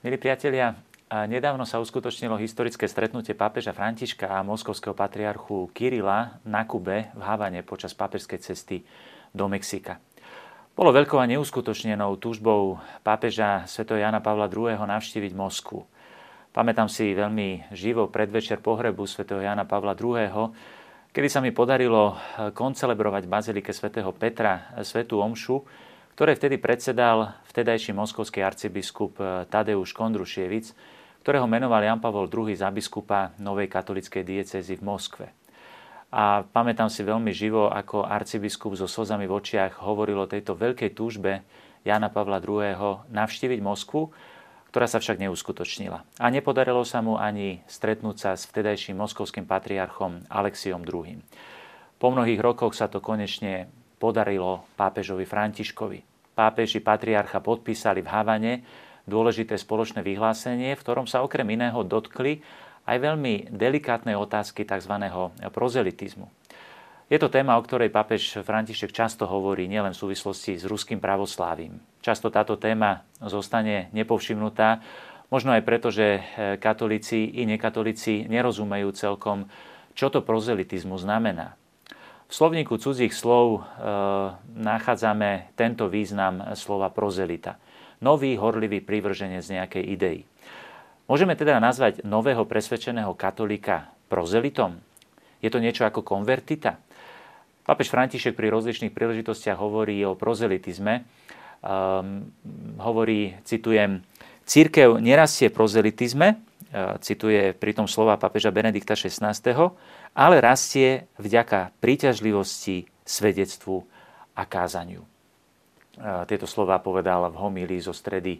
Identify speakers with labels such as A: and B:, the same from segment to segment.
A: Milí priatelia, nedávno sa uskutočnilo historické stretnutie pápeža Františka a moskovského patriarchu Kirila na Kube v Havane počas pápežskej cesty do Mexika. Bolo veľkou a neuskutočnenou túžbou pápeža Sv. Jana Pavla II. navštíviť Moskvu. Pamätám si veľmi živo predvečer pohrebu Sv. Jana Pavla II., kedy sa mi podarilo koncelebrovať v Bazilike svätého Petra svetú omšu, ktoré vtedy predsedal vtedajší moskovský arcibiskup eh, Tadeusz Kondrušievic, ktorého menoval Jan Pavol II za biskupa novej katolickej diecezy v Moskve. A pamätám si veľmi živo, ako arcibiskup so slzami v očiach hovoril o tejto veľkej túžbe Jana Pavla II. navštíviť Moskvu, ktorá sa však neuskutočnila. A nepodarilo sa mu ani stretnúť sa s vtedajším moskovským patriarchom Alexiom II. Po mnohých rokoch sa to konečne podarilo pápežovi Františkovi pápeži patriarcha podpísali v Havane dôležité spoločné vyhlásenie, v ktorom sa okrem iného dotkli aj veľmi delikátnej otázky tzv. prozelitizmu. Je to téma, o ktorej pápež František často hovorí nielen v súvislosti s ruským pravoslávím. Často táto téma zostane nepovšimnutá, možno aj preto, že katolíci i nekatolíci nerozumejú celkom, čo to prozelitizmu znamená. V slovníku cudzích slov e, nachádzame tento význam slova prozelita. Nový, horlivý prívrženec nejakej idei. Môžeme teda nazvať nového presvedčeného katolíka prozelitom? Je to niečo ako konvertita? Papež František pri rozličných príležitostiach hovorí o prozelitizme. Um, hovorí, citujem, Církev nerastie prozelitizme, e, cituje pritom slova papeža Benedikta XVI, ale rastie vďaka príťažlivosti, svedectvu a kázaniu. Tieto slova povedal v homílii zo stredy,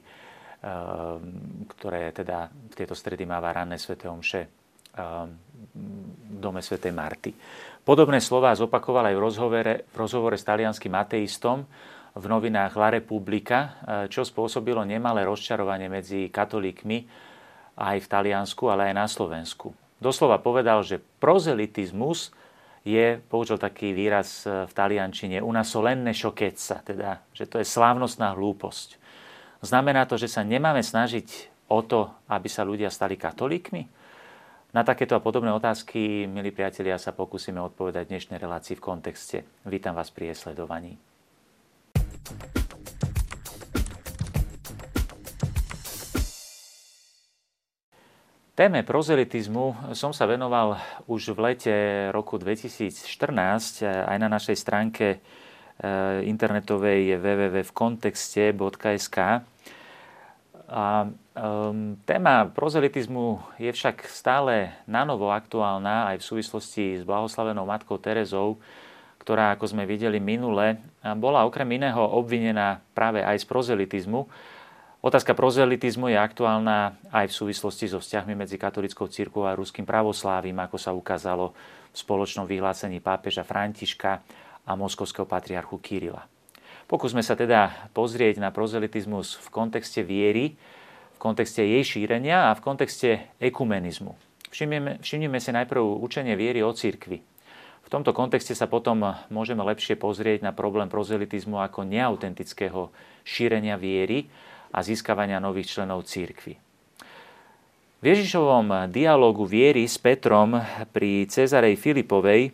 A: ktoré teda v tieto stredy máva ranné sväté omše v dome svätej Marty. Podobné slova zopakoval aj v rozhovore, v rozhovore s talianským ateistom v novinách La Repubblica, čo spôsobilo nemalé rozčarovanie medzi katolíkmi aj v Taliansku, ale aj na Slovensku doslova povedal, že prozelitizmus je, použil taký výraz e, v taliančine, una solenne šokeca, teda, že to je slávnostná hlúposť. Znamená to, že sa nemáme snažiť o to, aby sa ľudia stali katolíkmi? Na takéto a podobné otázky, milí priatelia, sa pokúsime odpovedať v dnešnej relácii v kontexte. Vítam vás pri sledovaní. Téme prozelitizmu som sa venoval už v lete roku 2014 aj na našej stránke eh, internetovej www.vkontexte.sk. A um, téma prozelitizmu je však stále nanovo aktuálna aj v súvislosti s blahoslavenou matkou Terezou, ktorá, ako sme videli minule, bola okrem iného obvinená práve aj z prozelitizmu, Otázka prozelitizmu je aktuálna aj v súvislosti so vzťahmi medzi katolickou církvou a ruským pravoslávim, ako sa ukázalo v spoločnom vyhlásení pápeža Františka a moskovského patriarchu Kirila. Pokúsme sa teda pozrieť na prozelitizmus v kontexte viery, v kontexte jej šírenia a v kontexte ekumenizmu. Všimneme, všimneme si najprv učenie viery o církvi. V tomto kontexte sa potom môžeme lepšie pozrieť na problém prozelitizmu ako neautentického šírenia viery, a získavania nových členov církvy. V Ježišovom dialogu viery s Petrom pri Cezarej Filipovej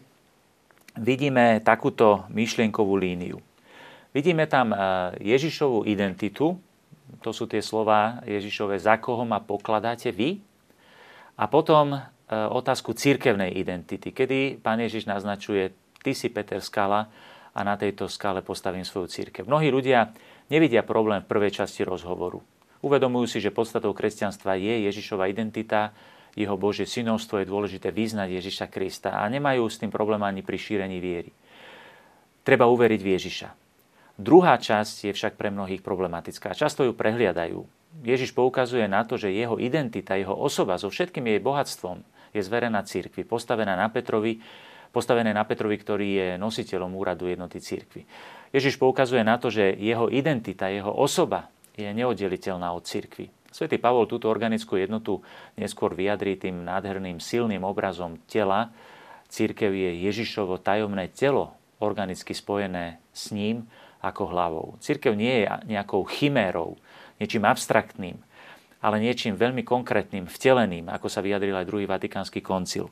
A: vidíme takúto myšlienkovú líniu. Vidíme tam e, Ježišovú identitu, to sú tie slova Ježišove, za koho ma pokladáte vy? A potom e, otázku církevnej identity, kedy pán Ježiš naznačuje, ty si Peter skala a na tejto skale postavím svoju církev. Mnohí ľudia nevidia problém v prvej časti rozhovoru. Uvedomujú si, že podstatou kresťanstva je Ježišova identita, jeho Božie synovstvo je dôležité vyznať Ježiša Krista a nemajú s tým problém ani pri šírení viery. Treba uveriť v Ježiša. Druhá časť je však pre mnohých problematická. Často ju prehliadajú. Ježiš poukazuje na to, že jeho identita, jeho osoba so všetkým jej bohatstvom je zverená cirkvi, postavená na Petrovi, postavené na Petrovi, ktorý je nositeľom úradu jednoty cirkvi. Ježiš poukazuje na to, že jeho identita, jeho osoba je neoddeliteľná od cirkvi. Svetý Pavol túto organickú jednotu neskôr vyjadrí tým nádherným silným obrazom tela. Církev je Ježišovo tajomné telo, organicky spojené s ním ako hlavou. Církev nie je nejakou chimérou, niečím abstraktným, ale niečím veľmi konkrétnym, vteleným, ako sa vyjadril aj druhý Vatikánsky koncil.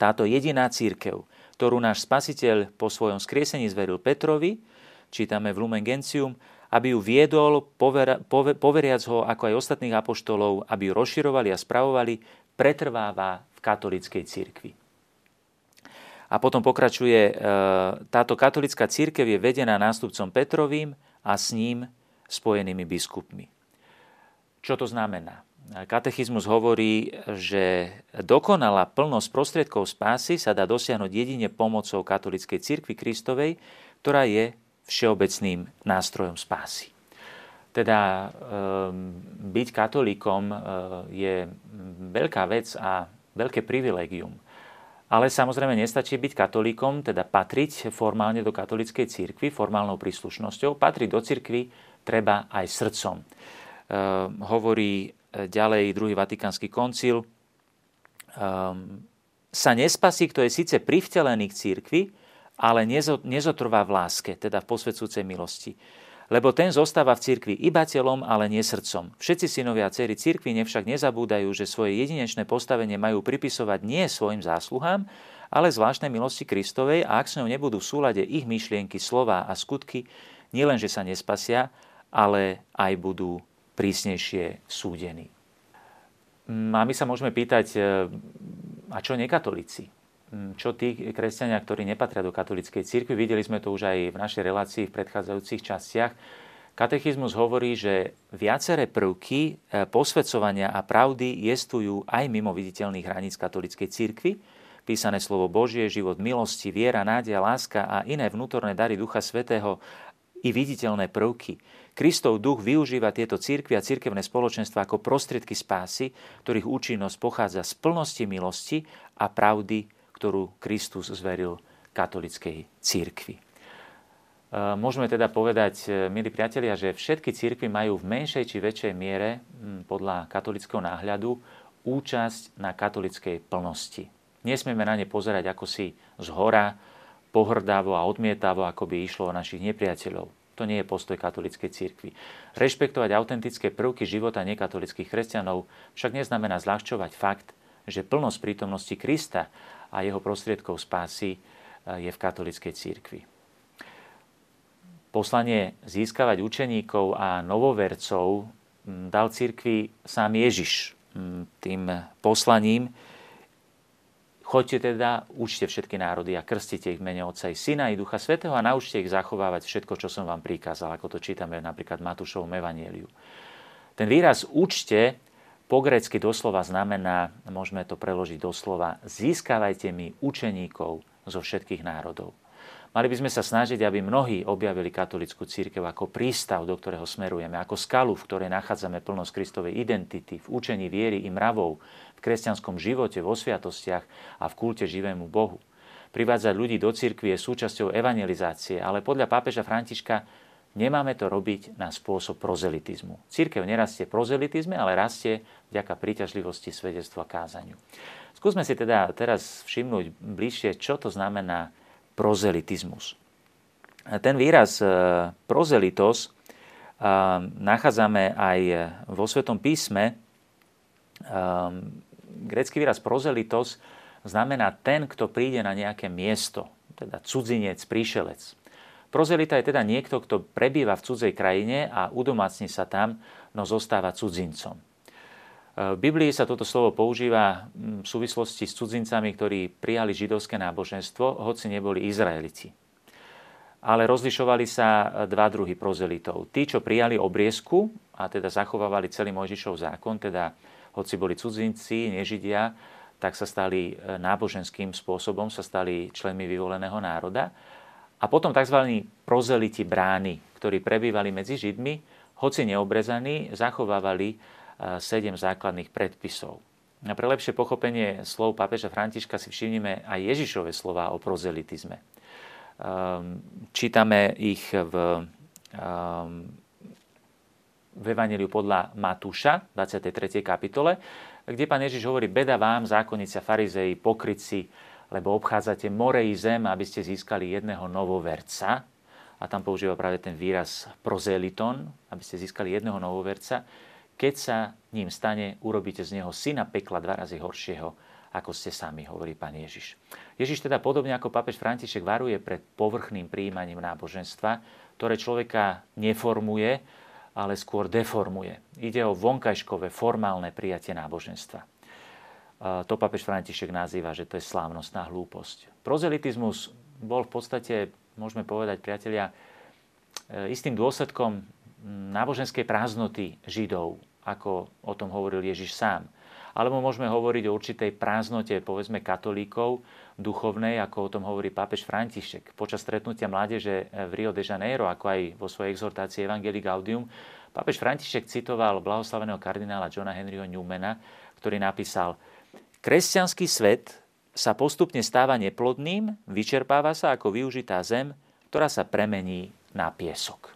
A: Táto jediná církev, ktorú náš spasiteľ po svojom skriesení zveril Petrovi, čítame v Lumen Gentium, aby ju viedol, pover, pover, poveriac ho ako aj ostatných apoštolov, aby ju rozširovali a spravovali, pretrváva v katolíckej církvi. A potom pokračuje, e, táto katolická církev je vedená nástupcom Petrovým a s ním spojenými biskupmi. Čo to znamená? Katechizmus hovorí, že dokonalá plnosť prostriedkov spásy sa dá dosiahnuť jedine pomocou katolíckej cirkvi Kristovej, ktorá je všeobecným nástrojom spásy. Teda ehm, byť katolíkom e, je veľká vec a veľké privilegium. Ale samozrejme nestačí byť katolíkom, teda patriť formálne do katolíckej cirkvi, formálnou príslušnosťou. Patriť do cirkvi treba aj srdcom. Ehm, hovorí ďalej druhý vatikánsky koncil, ehm, sa nespasí, kto je síce privtelený k církvi, ale nezotrvá v láske, teda v posvedcúcej milosti. Lebo ten zostáva v cirkvi iba telom, ale nie srdcom. Všetci synovia a dcery cirkvi nevšak nezabúdajú, že svoje jedinečné postavenie majú pripisovať nie svojim zásluhám, ale zvláštnej milosti Kristovej a ak s ňou nebudú v súlade ich myšlienky, slova a skutky, nielenže sa nespasia, ale aj budú prísnejšie súdení. A my sa môžeme pýtať, e, a čo nekatolíci? Mm, čo tí kresťania, ktorí nepatria do katolíckej cirkvi? Videli sme to už aj v našej relácii v predchádzajúcich častiach. Katechizmus hovorí, že viaceré prvky e, posvedcovania a pravdy jestujú aj mimo viditeľných hraníc katolíckej cirkvi. Písané slovo Božie, život milosti, viera, nádej, láska a iné vnútorné dary Ducha Svetého i viditeľné prvky Kristov duch využíva tieto církvy a církevné spoločenstva ako prostriedky spásy, ktorých účinnosť pochádza z plnosti milosti a pravdy, ktorú Kristus zveril katolickej církvi. E, môžeme teda povedať, e, milí priatelia, že všetky církvy majú v menšej či väčšej miere, podľa katolického náhľadu, účasť na katolickej plnosti. Nesmieme na ne pozerať ako si z hora, pohrdavo a odmietavo, ako by išlo o našich nepriateľov. To nie je postoj katolíckej cirkvi. Rešpektovať autentické prvky života nekatolických kresťanov však neznamená zľahčovať fakt, že plnosť prítomnosti Krista a jeho prostriedkov spásy eh, je v katolíckej cirkvi. Poslanie získavať učeníkov a novovercov dal cirkvi sám Ježiš tým poslaním, Choďte teda, učte všetky národy a krstite ich v mene Otca i Syna i Ducha Svetého a naučte ich zachovávať všetko, čo som vám prikázal, ako to čítame napríklad v Matúšovom evanieliu. Ten výraz učte po grecky doslova znamená, môžeme to preložiť doslova, získavajte mi učeníkov zo všetkých národov. Mali by sme sa snažiť, aby mnohí objavili katolickú církev ako prístav, do ktorého smerujeme, ako skalu, v ktorej nachádzame plnosť Kristovej identity, v učení viery i mravov, v kresťanskom živote, vo sviatostiach a v kulte živému Bohu. Privádzať ľudí do církvy je súčasťou evangelizácie, ale podľa pápeža Františka nemáme to robiť na spôsob prozelitizmu. Církev nerastie prozelitizme, ale rastie vďaka príťažlivosti svedectva kázaniu. Skúsme si teda teraz všimnúť bližšie, čo to znamená prozelitizmus. Ten výraz e, prozelitos e, nachádzame aj vo Svetom písme. E, Grécky výraz prozelitos znamená ten, kto príde na nejaké miesto, teda cudzinec, príšelec. Prozelita je teda niekto, kto prebýva v cudzej krajine a udomácni sa tam, no zostáva cudzincom. V Biblii sa toto slovo používa v súvislosti s cudzincami, ktorí prijali židovské náboženstvo, hoci neboli Izraeliti. Ale rozlišovali sa dva druhy prozelitov. Tí, čo prijali obriezku a teda zachovávali celý Mojžišov zákon, teda hoci boli cudzinci, nežidia, tak sa stali e, náboženským spôsobom, sa stali členmi vyvoleného národa. A potom tzv. prozeliti brány, ktorí prebývali medzi Židmi, hoci neobrezaní, zachovávali sedem základných predpisov. Pre lepšie pochopenie slov pápeža Františka si všimnime aj Ježišove slova o prozelitizme. Ehm, čítame ich v, ehm, v Evangeliu podľa Matúša, 23. kapitole, kde pán Ježiš hovorí, beda vám, zákonníci a farizei, pokryci, lebo obchádzate more i zem, aby ste získali jedného novoverca. A tam používa práve ten výraz prozeliton, aby ste získali jedného novoverca keď sa ním stane, urobíte z neho syna pekla dva razy horšieho, ako ste sami, hovorí pán Ježiš. Ježiš teda podobne ako papež František varuje pred povrchným príjmaním náboženstva, ktoré človeka neformuje, ale skôr deformuje. Ide o vonkajškové, formálne prijatie náboženstva. To papež František nazýva, že to je slávnostná hlúposť. Prozelitizmus bol v podstate, môžeme povedať, priatelia, e, istým dôsledkom náboženskej prázdnoty Židov, ako o tom hovoril Ježiš sám. Alebo môžeme hovoriť o určitej prázdnote, povedzme, katolíkov duchovnej, ako o tom hovorí pápež František. Počas stretnutia mládeže v Rio de Janeiro, ako aj vo svojej exhortácii Evangelii Gaudium, pápež František citoval blahoslaveného kardinála Johna Henryho Newmana, ktorý napísal Kresťanský svet sa postupne stáva neplodným, vyčerpáva sa ako využitá zem, ktorá sa premení na piesok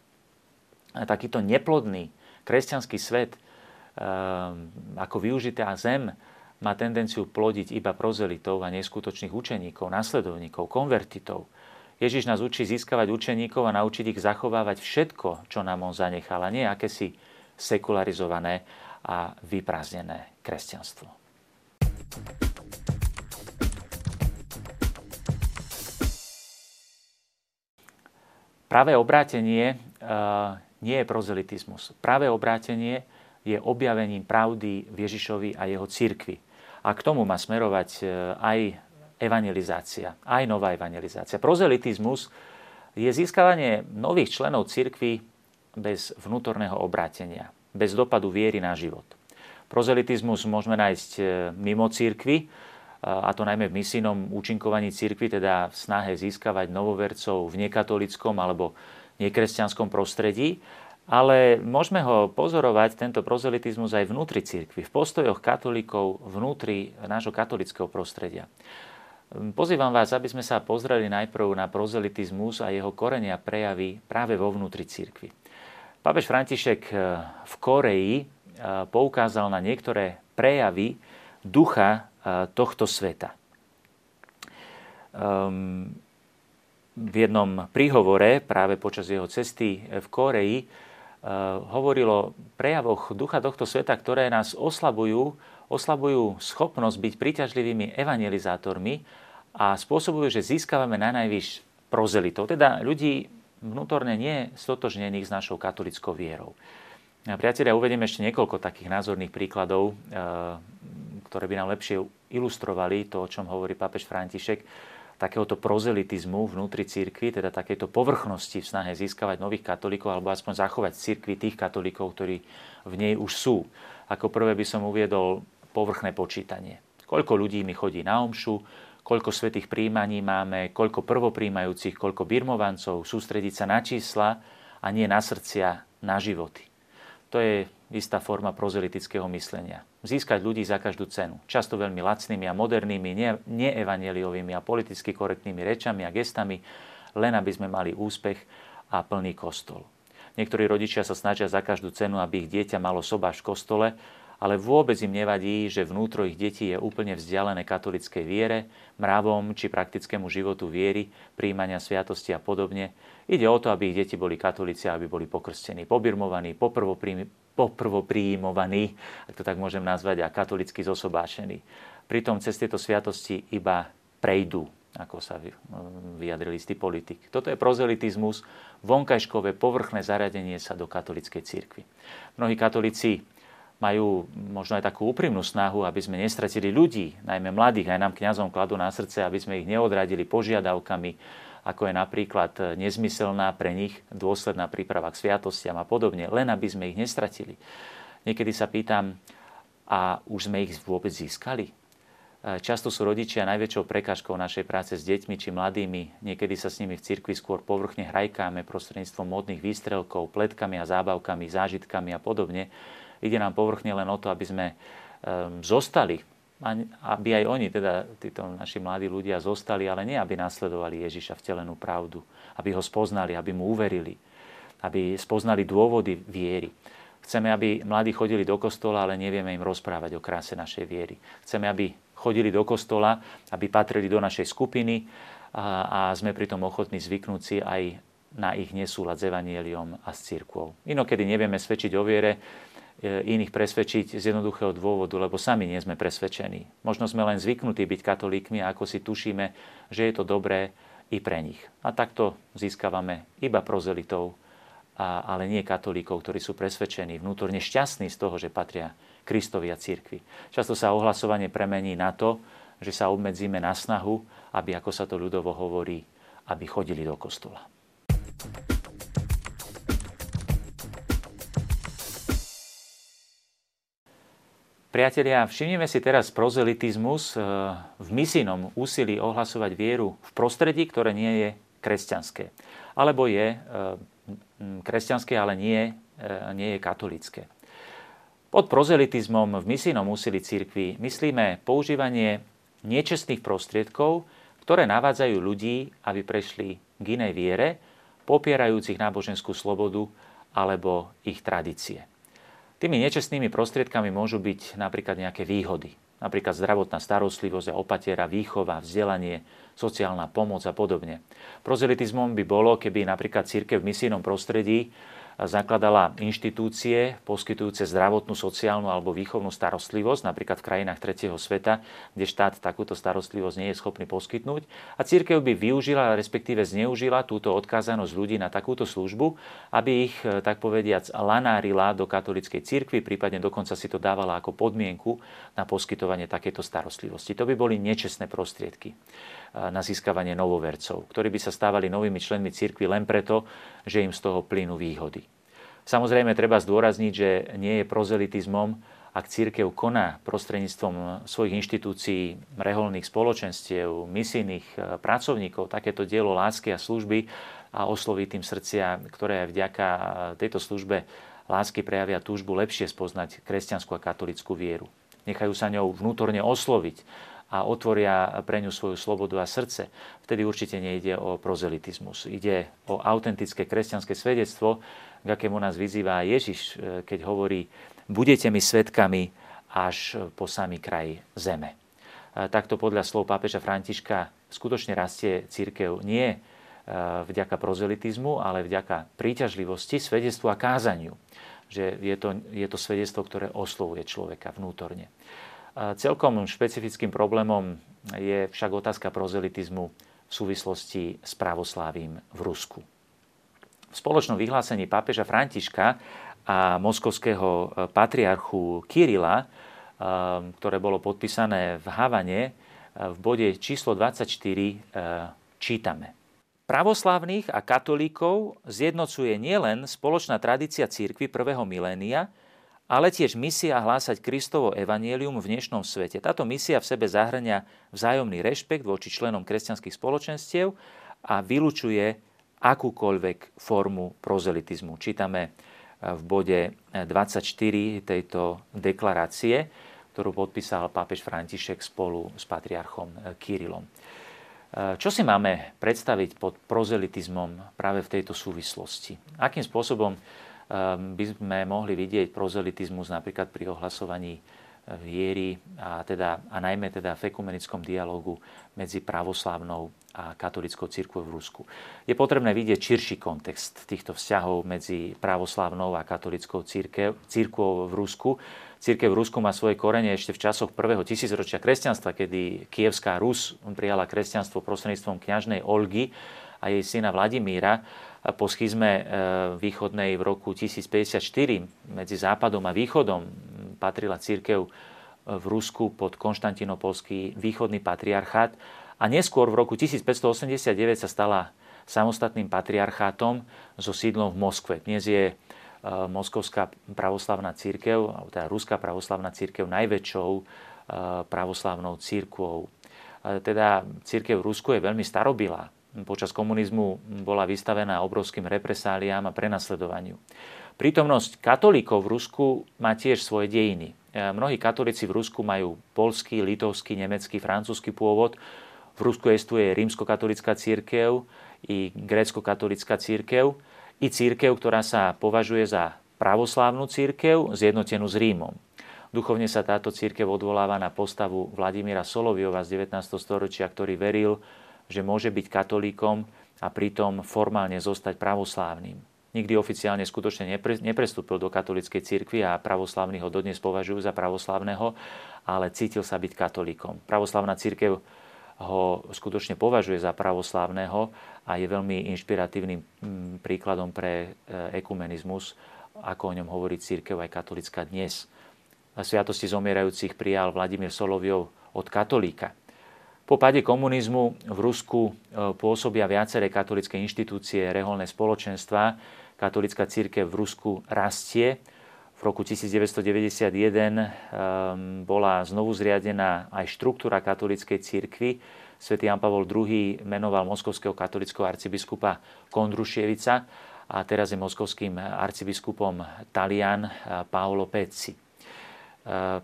A: takýto neplodný kresťanský svet ehm, ako využitá zem má tendenciu plodiť iba prozelitov a neskutočných učeníkov, nasledovníkov, konvertitov. Ježiš nás učí získavať učeníkov a naučiť ich zachovávať všetko, čo nám on zanechal, a nie akési sekularizované a vyprázdnené kresťanstvo. Práve obrátenie nie je prozelitizmus. Práve obrátenie je objavením pravdy v Ježišovi a jeho cirkvi. A k tomu má smerovať e, aj evangelizácia, aj nová evangelizácia. Prozelitizmus je získavanie nových členov cirkvy bez vnútorného obrátenia, bez dopadu viery na život. Prozelitizmus môžeme nájsť e, mimo cirkvy, a to najmä v misijnom účinkovaní cirkvy, teda v snahe získavať novovercov v nekatolickom alebo nekresťanskom prostredí, ale môžeme ho pozorovať, tento prozelitizmus, aj vnútri cirkvi, v postojoch katolíkov vnútri nášho katolického prostredia. Pozývam vás, aby sme sa pozreli najprv na prozelitizmus a jeho korenia prejavy práve vo vnútri cirkvi. Pápež František eh, v Koreji eh, poukázal na niektoré prejavy ducha eh, tohto sveta. Um, v jednom príhovore práve počas jeho cesty v Koreji eh, hovorilo o prejavoch ducha tohto sveta, ktoré nás oslabujú, oslabujú schopnosť byť príťažlivými evangelizátormi a spôsobujú, že získavame na najvyš prozelitov, teda ľudí vnútorne nie stotožnených s našou katolickou vierou. Priatelia, uvediem ešte niekoľko takých názorných príkladov, eh, ktoré by nám lepšie ilustrovali to, o čom hovorí pápež František takéhoto prozelitizmu vnútri cirkvi, teda takéto povrchnosti v snahe získavať nových katolíkov alebo aspoň zachovať cirkvi tých katolíkov, ktorí v nej už sú. Ako prvé by som uviedol povrchné počítanie. Koľko ľudí mi chodí na omšu, koľko svetých príjmaní máme, koľko prvopríjmajúcich, koľko birmovancov, sústrediť sa na čísla a nie na srdcia, na životy. To je istá forma prozelitického myslenia získať ľudí za každú cenu. Často veľmi lacnými a modernými, neevaneliovými a politicky korektnými rečami a gestami, len aby sme mali úspech a plný kostol. Niektorí rodičia sa snažia za každú cenu, aby ich dieťa malo sobáš v kostole, ale vôbec im nevadí, že vnútro ich detí je úplne vzdialené katolickej viere, mravom či praktickému životu viery, príjmania sviatosti a podobne. Ide o to, aby ich deti boli katolíci, aby boli pokrstení, pobirmovaní, poprvo poprvopríjmovaní, ak to tak môžem nazvať, a katolicky zosobášení. Pritom cez tieto sviatosti iba prejdú, ako sa vyjadril istý politik. Toto je prozelitizmus, vonkajškové povrchné zaradenie sa do katolickej cirkvi. Mnohí katolíci majú možno aj takú úprimnú snahu, aby sme nestratili ľudí, najmä mladých, aj nám kňazom kladú na srdce, aby sme ich neodradili požiadavkami, ako je napríklad nezmyselná pre nich dôsledná príprava k sviatostiam a podobne, len aby sme ich nestratili. Niekedy sa pýtam, a už sme ich vôbec získali? E, často sú rodičia najväčšou prekážkou našej práce s deťmi či mladými. Niekedy sa s nimi v cirkvi skôr povrchne hrajkáme prostredníctvom modných výstrelkov, pletkami a zábavkami, zážitkami a podobne. Ide nám povrchne len o to, aby sme um, zostali aby aj oni, teda títo naši mladí ľudia zostali, ale nie aby nasledovali Ježiša vtelenú pravdu, aby ho spoznali, aby mu uverili, aby spoznali dôvody viery. Chceme, aby mladí chodili do kostola, ale nevieme im rozprávať o kráse našej viery. Chceme, aby chodili do kostola, aby patrili do našej skupiny a, a sme pritom ochotní zvyknúť si aj na ich nesúlad s evanieliom a s církvou. Inokedy nevieme svedčiť o viere, iných presvedčiť z jednoduchého dôvodu, lebo sami nie sme presvedčení. Možno sme len zvyknutí byť katolíkmi a ako si tušíme, že je to dobré i pre nich. A takto získavame iba prozelitov, ale nie katolíkov, ktorí sú presvedčení, vnútorne šťastní z toho, že patria Kristovi a církvi. Často sa ohlasovanie premení na to, že sa obmedzíme na snahu, aby, ako sa to ľudovo hovorí, aby chodili do kostola. Priatelia, všimnime si teraz prozelitizmus e, v misijnom úsilí ohlasovať vieru v prostredí, ktoré nie je kresťanské. Alebo je e, kresťanské, ale nie, e, nie je katolické. Pod prozelitizmom v misijnom úsilí cirkvi myslíme používanie nečestných prostriedkov, ktoré navádzajú ľudí, aby prešli k inej viere, popierajúcich náboženskú slobodu alebo ich tradície. Tými nečestnými prostriedkami môžu byť napríklad nejaké výhody. Napríklad zdravotná starostlivosť a opatiera, výchova, vzdelanie, sociálna pomoc a podobne. Prozelitizmom by bolo, keby napríklad církev v misijnom prostredí zakladala inštitúcie poskytujúce zdravotnú, sociálnu alebo výchovnú starostlivosť, napríklad v krajinách tretieho sveta, kde štát takúto starostlivosť nie je schopný poskytnúť. A církev by využila, respektíve zneužila túto odkázanosť ľudí na takúto službu, aby ich, e, tak povediac, lanárila do katolíckej církvy, prípadne dokonca si to dávala ako podmienku na poskytovanie takéto starostlivosti. To by boli nečestné prostriedky na získavanie novovercov, ktorí by sa stávali novými členmi cirkvi len preto, že im z toho plynú výhody. Samozrejme, treba zdôrazniť, že nie je prozelitizmom, ak církev koná prostredníctvom svojich inštitúcií, reholných spoločenstiev, misijných pracovníkov takéto dielo lásky a služby a osloví tým srdcia, ktoré aj vďaka tejto službe lásky prejavia túžbu lepšie spoznať kresťanskú a katolickú vieru. Nechajú sa ňou vnútorne osloviť a otvoria pre ňu svoju slobodu a srdce, vtedy určite nejde o prozelitizmus. Ide o autentické kresťanské svedectvo, k akému nás vyzýva Ježiš, e, keď hovorí, budete mi svetkami až po samý kraj zeme. Takto podľa slov pápeža Františka skutočne rastie církev nie e, vďaka prozelitizmu, ale vďaka príťažlivosti, svedectvu a kázaniu. Že je to, je to svedectvo, ktoré oslovuje človeka vnútorne. Celkom špecifickým problémom je však otázka prozelitizmu v súvislosti s pravoslávím v Rusku. V spoločnom vyhlásení pápeža Františka a moskovského e, patriarchu Kirila, e, ktoré bolo podpísané v Havane, e, v bode číslo 24 čítame. Pravoslávnych a katolíkov zjednocuje nielen spoločná tradícia církvy prvého milénia, ale tiež misia hlásať Kristovo evanielium v dnešnom svete. Táto misia v sebe zahrania vzájomný rešpekt voči členom kresťanských spoločenstiev a vylučuje akúkoľvek formu prozelitizmu. Čítame eh, v bode 24 tejto deklarácie, ktorú podpísal pápež František spolu s patriarchom eh, Kirilom. Eh, čo si máme predstaviť pod prozelitizmom práve v tejto súvislosti? Akým spôsobom by sme mohli vidieť prozelitizmus napríklad pri ohlasovaní e, viery a, teda, a najmä teda v ekumenickom dialogu medzi pravoslávnou a katolickou církvou v Rusku. Je potrebné vidieť širší kontext týchto vzťahov medzi pravoslávnou a katolickou církvou v Rusku. Církev v Rusku má svoje korene ešte v časoch prvého tisícročia kresťanstva, kedy Kievská Rus prijala kresťanstvo prostredníctvom kňažnej Olgy a jej syna Vladimíra po schizme e, východnej v roku 1054 medzi západom a východom patrila církev e, v Rusku pod konštantinopolský východný patriarchát a neskôr v roku 1589 sa stala samostatným patriarchátom so sídlom v Moskve. Dnes je e, Moskovská pravoslavná církev, teda Ruská pravoslavná církev najväčšou pravoslavnou církvou. Teda církev v Rusku je veľmi starobilá počas komunizmu bola vystavená obrovským represáliám a prenasledovaniu. Prítomnosť katolíkov v Rusku má tiež svoje dejiny. E, mnohí katolíci v Rusku majú polský, litovský, nemecký, francúzsky pôvod. V Rusku existuje rímskokatolická církev i grécko-katolická církev i církev, ktorá sa považuje za pravoslávnu církev zjednotenú s Rímom. Duchovne sa táto církev odvoláva na postavu Vladimíra Soloviova z 19. storočia, ktorý veril, že môže byť katolíkom a pritom formálne zostať pravoslávnym. nikdy oficiálne skutočne nepre, neprestúpil do katolíckej cirkvi a pravoslavní ho dodnes považujú za pravoslavného, ale cítil sa byť katolíkom. Pravoslavná církev ho skutočne považuje za pravoslávneho a je veľmi inšpiratívnym mm, príkladom pre e, ekumenizmus, ako o ňom hovorí církev aj katolická dnes. Sviatosti zomierajúcich prijal Vladimír Soloviov od katolíka. Po pade komunizmu v Rusku e, pôsobia viaceré katolické inštitúcie, reholné spoločenstva. Katolická církev v Rusku rastie. V roku 1991 ehm, bola znovu zriadená aj štruktúra katolíckej církvy. Svetý Jan Pavol II menoval moskovského katolického arcibiskupa Kondrušievica a teraz je moskovským arcibiskupom Talian e, Paolo Pezzi. E,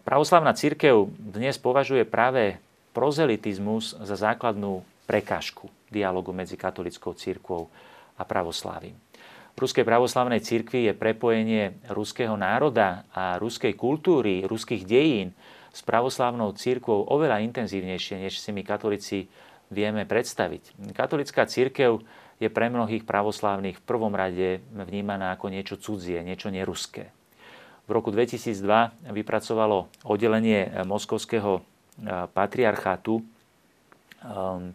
A: pravoslavná církev dnes považuje práve prozelitizmus za základnú prekážku dialogu medzi katolickou církvou a pravoslávim. V Ruskej pravoslavnej církvi je prepojenie ruského národa a ruskej kultúry, ruských dejín s pravoslavnou církvou oveľa intenzívnejšie, než si my katolíci vieme predstaviť. Katolická církev je pre mnohých pravoslávnych v prvom rade vnímaná ako niečo cudzie, niečo neruské. V roku 2002 vypracovalo oddelenie Moskovského patriarchátu, um,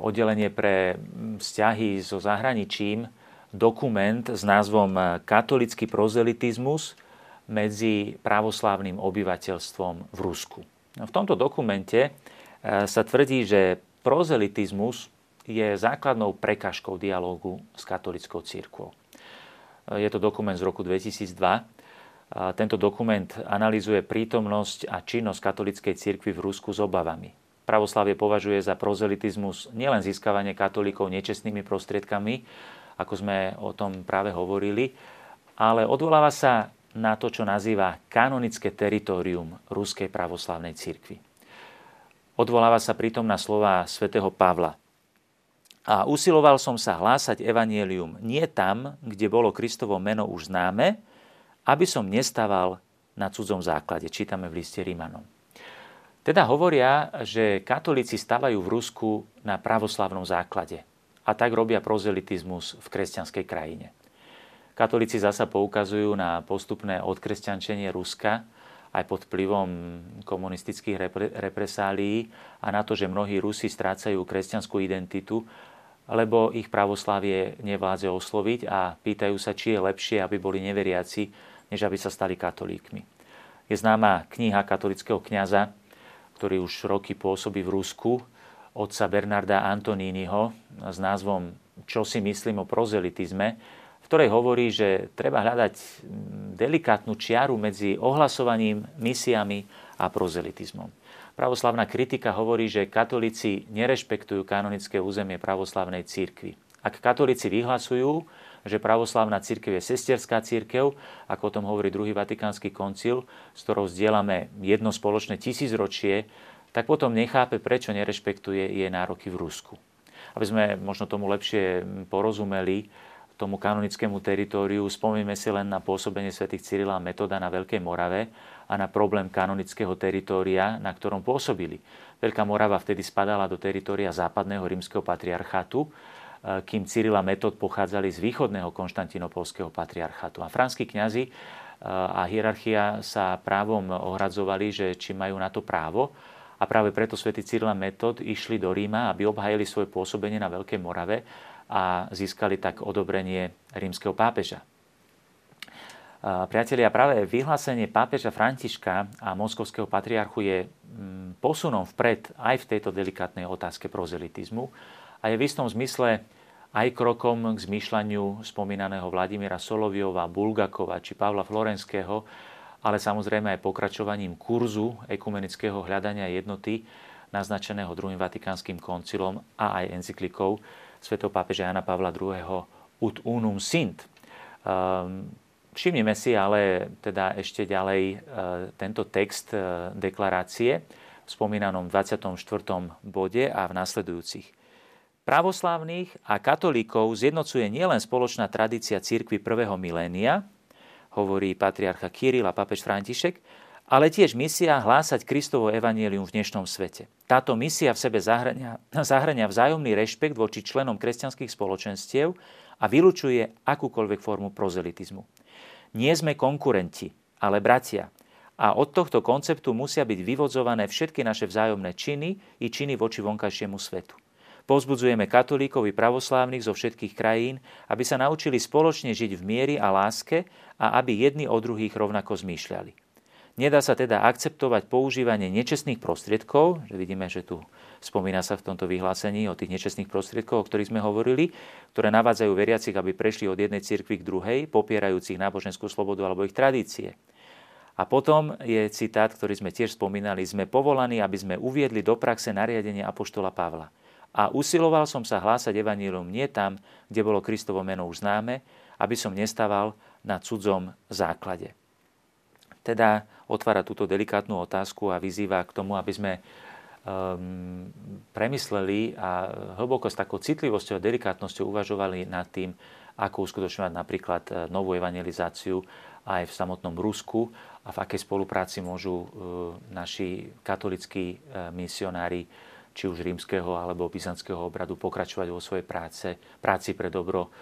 A: oddelenie pre vzťahy so zahraničím, dokument s názvom Katolický prozelitizmus medzi pravoslávnym obyvateľstvom v Rusku. No, v tomto dokumente sa tvrdí, že prozelitizmus je základnou prekažkou dialógu s katolickou církvou. Je to dokument z roku 2002 tento dokument analizuje prítomnosť a činnosť katolíckej cirkvi v Rusku s obavami. Pravoslavie považuje za prozelitizmus nielen získavanie katolíkov nečestnými prostriedkami, ako sme o tom práve hovorili, ale odvoláva sa na to, čo nazýva kanonické teritorium Ruskej pravoslavnej cirkvi. Odvoláva sa pritom na slova svätého Pavla. A usiloval som sa hlásať evanielium nie tam, kde bolo Kristovo meno už známe, aby som nestával na cudzom základe. Čítame v liste Rímanom. Teda hovoria, že katolíci stavajú v Rusku na pravoslavnom základe a tak robia prozelitizmus v kresťanskej krajine. Katolíci zasa poukazujú na postupné odkresťančenie Ruska aj pod vplyvom komunistických represálií a na to, že mnohí Rusi strácajú kresťanskú identitu, lebo ich pravoslavie nevládze osloviť a pýtajú sa, či je lepšie, aby boli neveriaci, než aby sa stali katolíkmi. Je známa kniha katolického kňaza, ktorý už roky pôsobí v Rusku, otca Bernarda Antonínyho s názvom Čo si myslím o prozelitizme, v ktorej hovorí, že treba hľadať delikátnu čiaru medzi ohlasovaním, misiami a prozelitizmom. Pravoslavná kritika hovorí, že katolíci nerešpektujú kanonické územie pravoslavnej církvy. Ak katolíci vyhlasujú, že pravoslavná církev je sesterská církev, ako o tom hovorí druhý vatikánsky koncil, s ktorou zdieľame jedno spoločné tisícročie, tak potom nechápe, prečo nerešpektuje jej nároky v Rusku. Aby sme možno tomu lepšie porozumeli, tomu kanonickému teritóriu, spomíme si len na pôsobenie svätých Cyrila a Metoda na Veľkej Morave a na problém kanonického teritória, na ktorom pôsobili. Veľká Morava vtedy spadala do teritória západného rímskeho patriarchátu kým Cyrila Metod pochádzali z východného konštantinopolského patriarchátu. A franskí kňazi eh, a hierarchia sa právom ohradzovali, že či majú na to právo. A práve preto svätý Cyrila Metod išli do Ríma, aby obhajili svoje pôsobenie na Veľkej Morave a získali tak odobrenie rímskeho pápeža. Eh, priatelia, práve vyhlásenie pápeža Františka a moskovského patriarchu je mm, posunom vpred aj v tejto delikátnej otázke prozelitizmu a je v istom zmysle aj krokom k zmýšľaniu spomínaného Vladimíra Soloviova, Bulgakova či Pavla Florenského, ale samozrejme aj pokračovaním kurzu ekumenického hľadania jednoty naznačeného druhým vatikánskym koncilom a aj encyklikou svätého pápeža Jana Pavla II. Ut unum sint. Um, všimnime si ale teda ešte ďalej uh, tento text uh, deklarácie v spomínanom 24. bode a v nasledujúcich. Pravoslávnych a katolíkov zjednocuje nielen spoločná tradícia cirkvy prvého milénia, hovorí patriarcha Kiril a papež František, ale tiež misia hlásať Kristovo evanielium v dnešnom svete. Táto misia v sebe zahrania, zahrania vzájomný rešpekt voči členom kresťanských spoločenstiev a vylučuje akúkoľvek formu prozelitizmu. Nie sme konkurenti, ale bratia. A od tohto konceptu musia byť vyvodzované všetky naše vzájomné činy i činy voči vonkajšiemu svetu. Povzbudzujeme katolíkov i pravoslávnych zo všetkých krajín, aby sa naučili spoločne žiť v miery a láske a aby jedni o druhých rovnako zmýšľali. Nedá sa teda akceptovať používanie nečestných prostriedkov, že vidíme, že tu spomína sa v tomto vyhlásení o tých nečestných prostriedkoch, o ktorých sme hovorili, ktoré navádzajú veriacich, aby prešli od jednej cirkvi k druhej, popierajúcich náboženskú slobodu alebo ich tradície. A potom je citát, ktorý sme tiež spomínali, sme povolaní, aby sme uviedli do praxe nariadenie Apoštola Pavla. A usiloval som sa hlásať evanílium nie tam, kde bolo Kristovo meno už známe, aby som nestával na cudzom základe. Teda otvára túto delikátnu otázku a vyzýva k tomu, aby sme um, premysleli a hlboko s takou citlivosťou a delikátnosťou uvažovali nad tým, ako uskutočňovať napríklad e, novú evangelizáciu aj v samotnom Rusku a v akej spolupráci môžu e, naši katolickí e, misionári či už rímskeho alebo byzantského obradu pokračovať vo svojej práce, práci pre dobro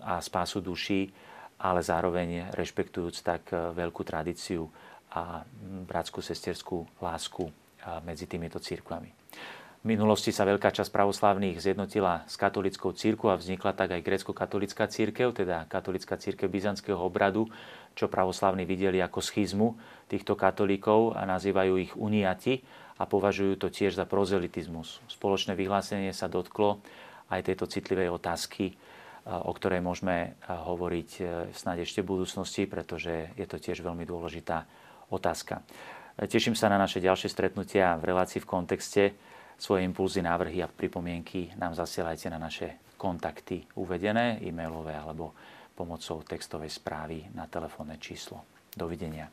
A: a spásu duší ale zároveň rešpektujúc tak e, veľkú tradíciu a bratskú sesterskú lásku e, medzi týmito církvami. V minulosti sa veľká časť pravoslávnych zjednotila s katolickou církou a vznikla tak aj grécko-katolická církev, teda katolická církev byzantského obradu, čo pravoslávni videli ako schizmu týchto katolíkov a nazývajú ich uniati a považujú to tiež za prozelitizmus. Spoločné vyhlásenie sa dotklo aj tejto citlivej otázky o ktorej môžeme hovoriť e, snáď ešte v budúcnosti, pretože je to tiež veľmi dôležitá otázka. Teším sa na naše ďalšie stretnutia v relácii v kontexte. Svoje impulzy, návrhy a pripomienky nám zasielajte na naše kontakty uvedené, e-mailové alebo pomocou textovej správy na telefónne číslo. Dovidenia.